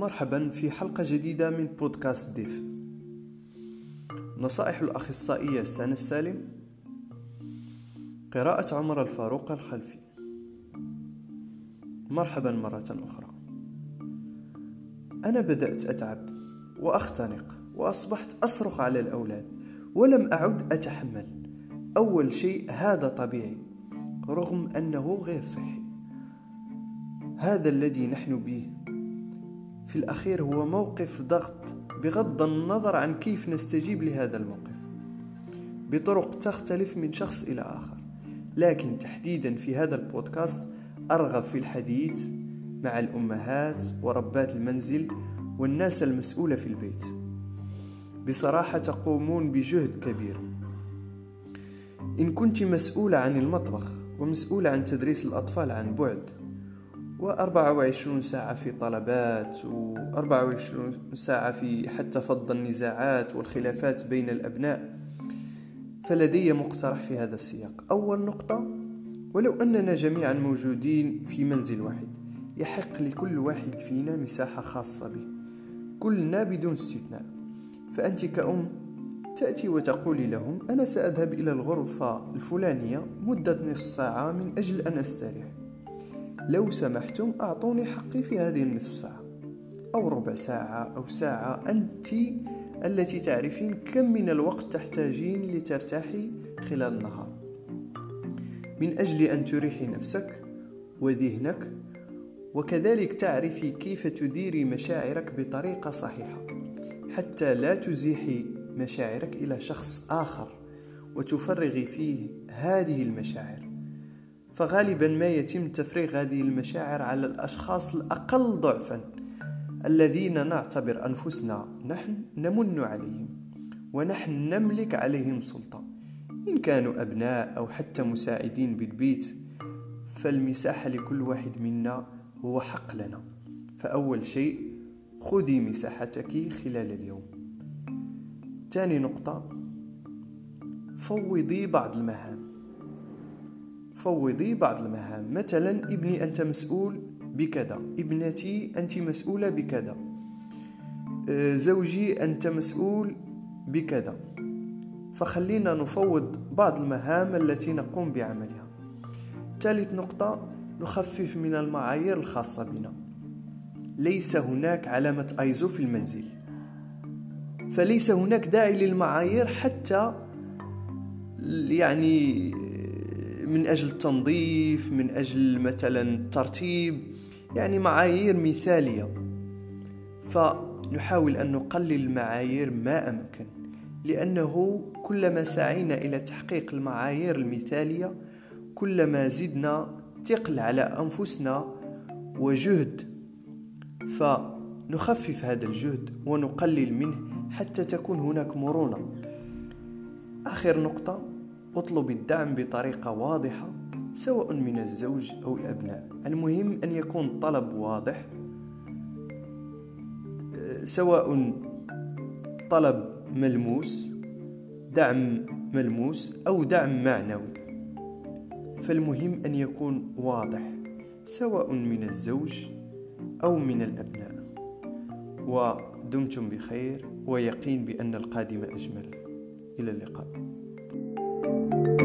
مرحبا في حلقة جديدة من بودكاست ديف. نصائح الأخصائية سنة السالم. قراءة عمر الفاروق الخلفي. مرحبا مرة أخرى. أنا بدأت أتعب وأختنق وأصبحت أصرخ على الأولاد ولم أعد أتحمل. أول شيء هذا طبيعي رغم أنه غير صحي. هذا الذي نحن به في الأخير هو موقف ضغط بغض النظر عن كيف نستجيب لهذا الموقف. بطرق تختلف من شخص إلى آخر. لكن تحديدا في هذا البودكاست أرغب في الحديث مع الأمهات وربات المنزل والناس المسؤولة في البيت. بصراحة تقومون بجهد كبير. إن كنت مسؤولة عن المطبخ ومسؤولة عن تدريس الأطفال عن بعد وأربعة وعشرون ساعة في طلبات وأربعة وعشرون ساعة في حتى فض النزاعات والخلافات بين الأبناء. فلدي مقترح في هذا السياق. أول نقطة ولو أننا جميعا موجودين في منزل واحد يحق لكل واحد فينا مساحة خاصة به. كلنا بدون استثناء. فأنت كأم تأتي وتقولي لهم أنا سأذهب إلى الغرفة الفلانية مدة نصف ساعة من أجل أن أستريح. لو سمحتم أعطوني حقي في هذه النصف ساعة أو ربع ساعة أو ساعة. أنت التي تعرفين كم من الوقت تحتاجين لترتاحي خلال النهار. من أجل أن تريحي نفسك وذهنك وكذلك تعرفي كيف تديري مشاعرك بطريقة صحيحة. حتى لا تزيحي مشاعرك إلى شخص آخر وتفرغي فيه هذه المشاعر. فغالبا ما يتم تفريغ هذه المشاعر على الأشخاص الأقل ضعفا الذين نعتبر أنفسنا نحن نمن عليهم ونحن نملك عليهم سلطة. إن كانوا أبناء أو حتى مساعدين بالبيت فالمساحة لكل واحد منا هو حق لنا. فأول شيء خذي مساحتك خلال اليوم. ثاني نقطة فوضي بعض المهام. فوضي بعض المهام. مثلا ابني أنت مسؤول بكذا. ابنتي أنت مسؤولة بكذا. آه، زوجي أنت مسؤول بكذا. فخلينا نفوض بعض المهام التي نقوم بعملها. ثالث نقطة نخفف من المعايير الخاصة بنا. ليس هناك علامة أيزو في المنزل. فليس هناك داعي للمعايير حتى يعني من أجل التنظيف من أجل مثلا الترتيب يعني معايير مثالية. فنحاول أن نقلل المعايير ما أمكن لأنه كلما سعينا إلى تحقيق المعايير المثالية كلما زدنا ثقل على أنفسنا وجهد. فنخفف هذا الجهد ونقلل منه حتى تكون هناك مرونة. آخر نقطة. اطلب الدعم بطريقة واضحة سواء من الزوج أو الأبناء. المهم أن يكون طلب واضح سواء طلب ملموس دعم ملموس أو دعم معنوي. فالمهم أن يكون واضح سواء من الزوج أو من الأبناء. ودمتم بخير ويقين بأن القادم أجمل. إلى اللقاء. Thank you.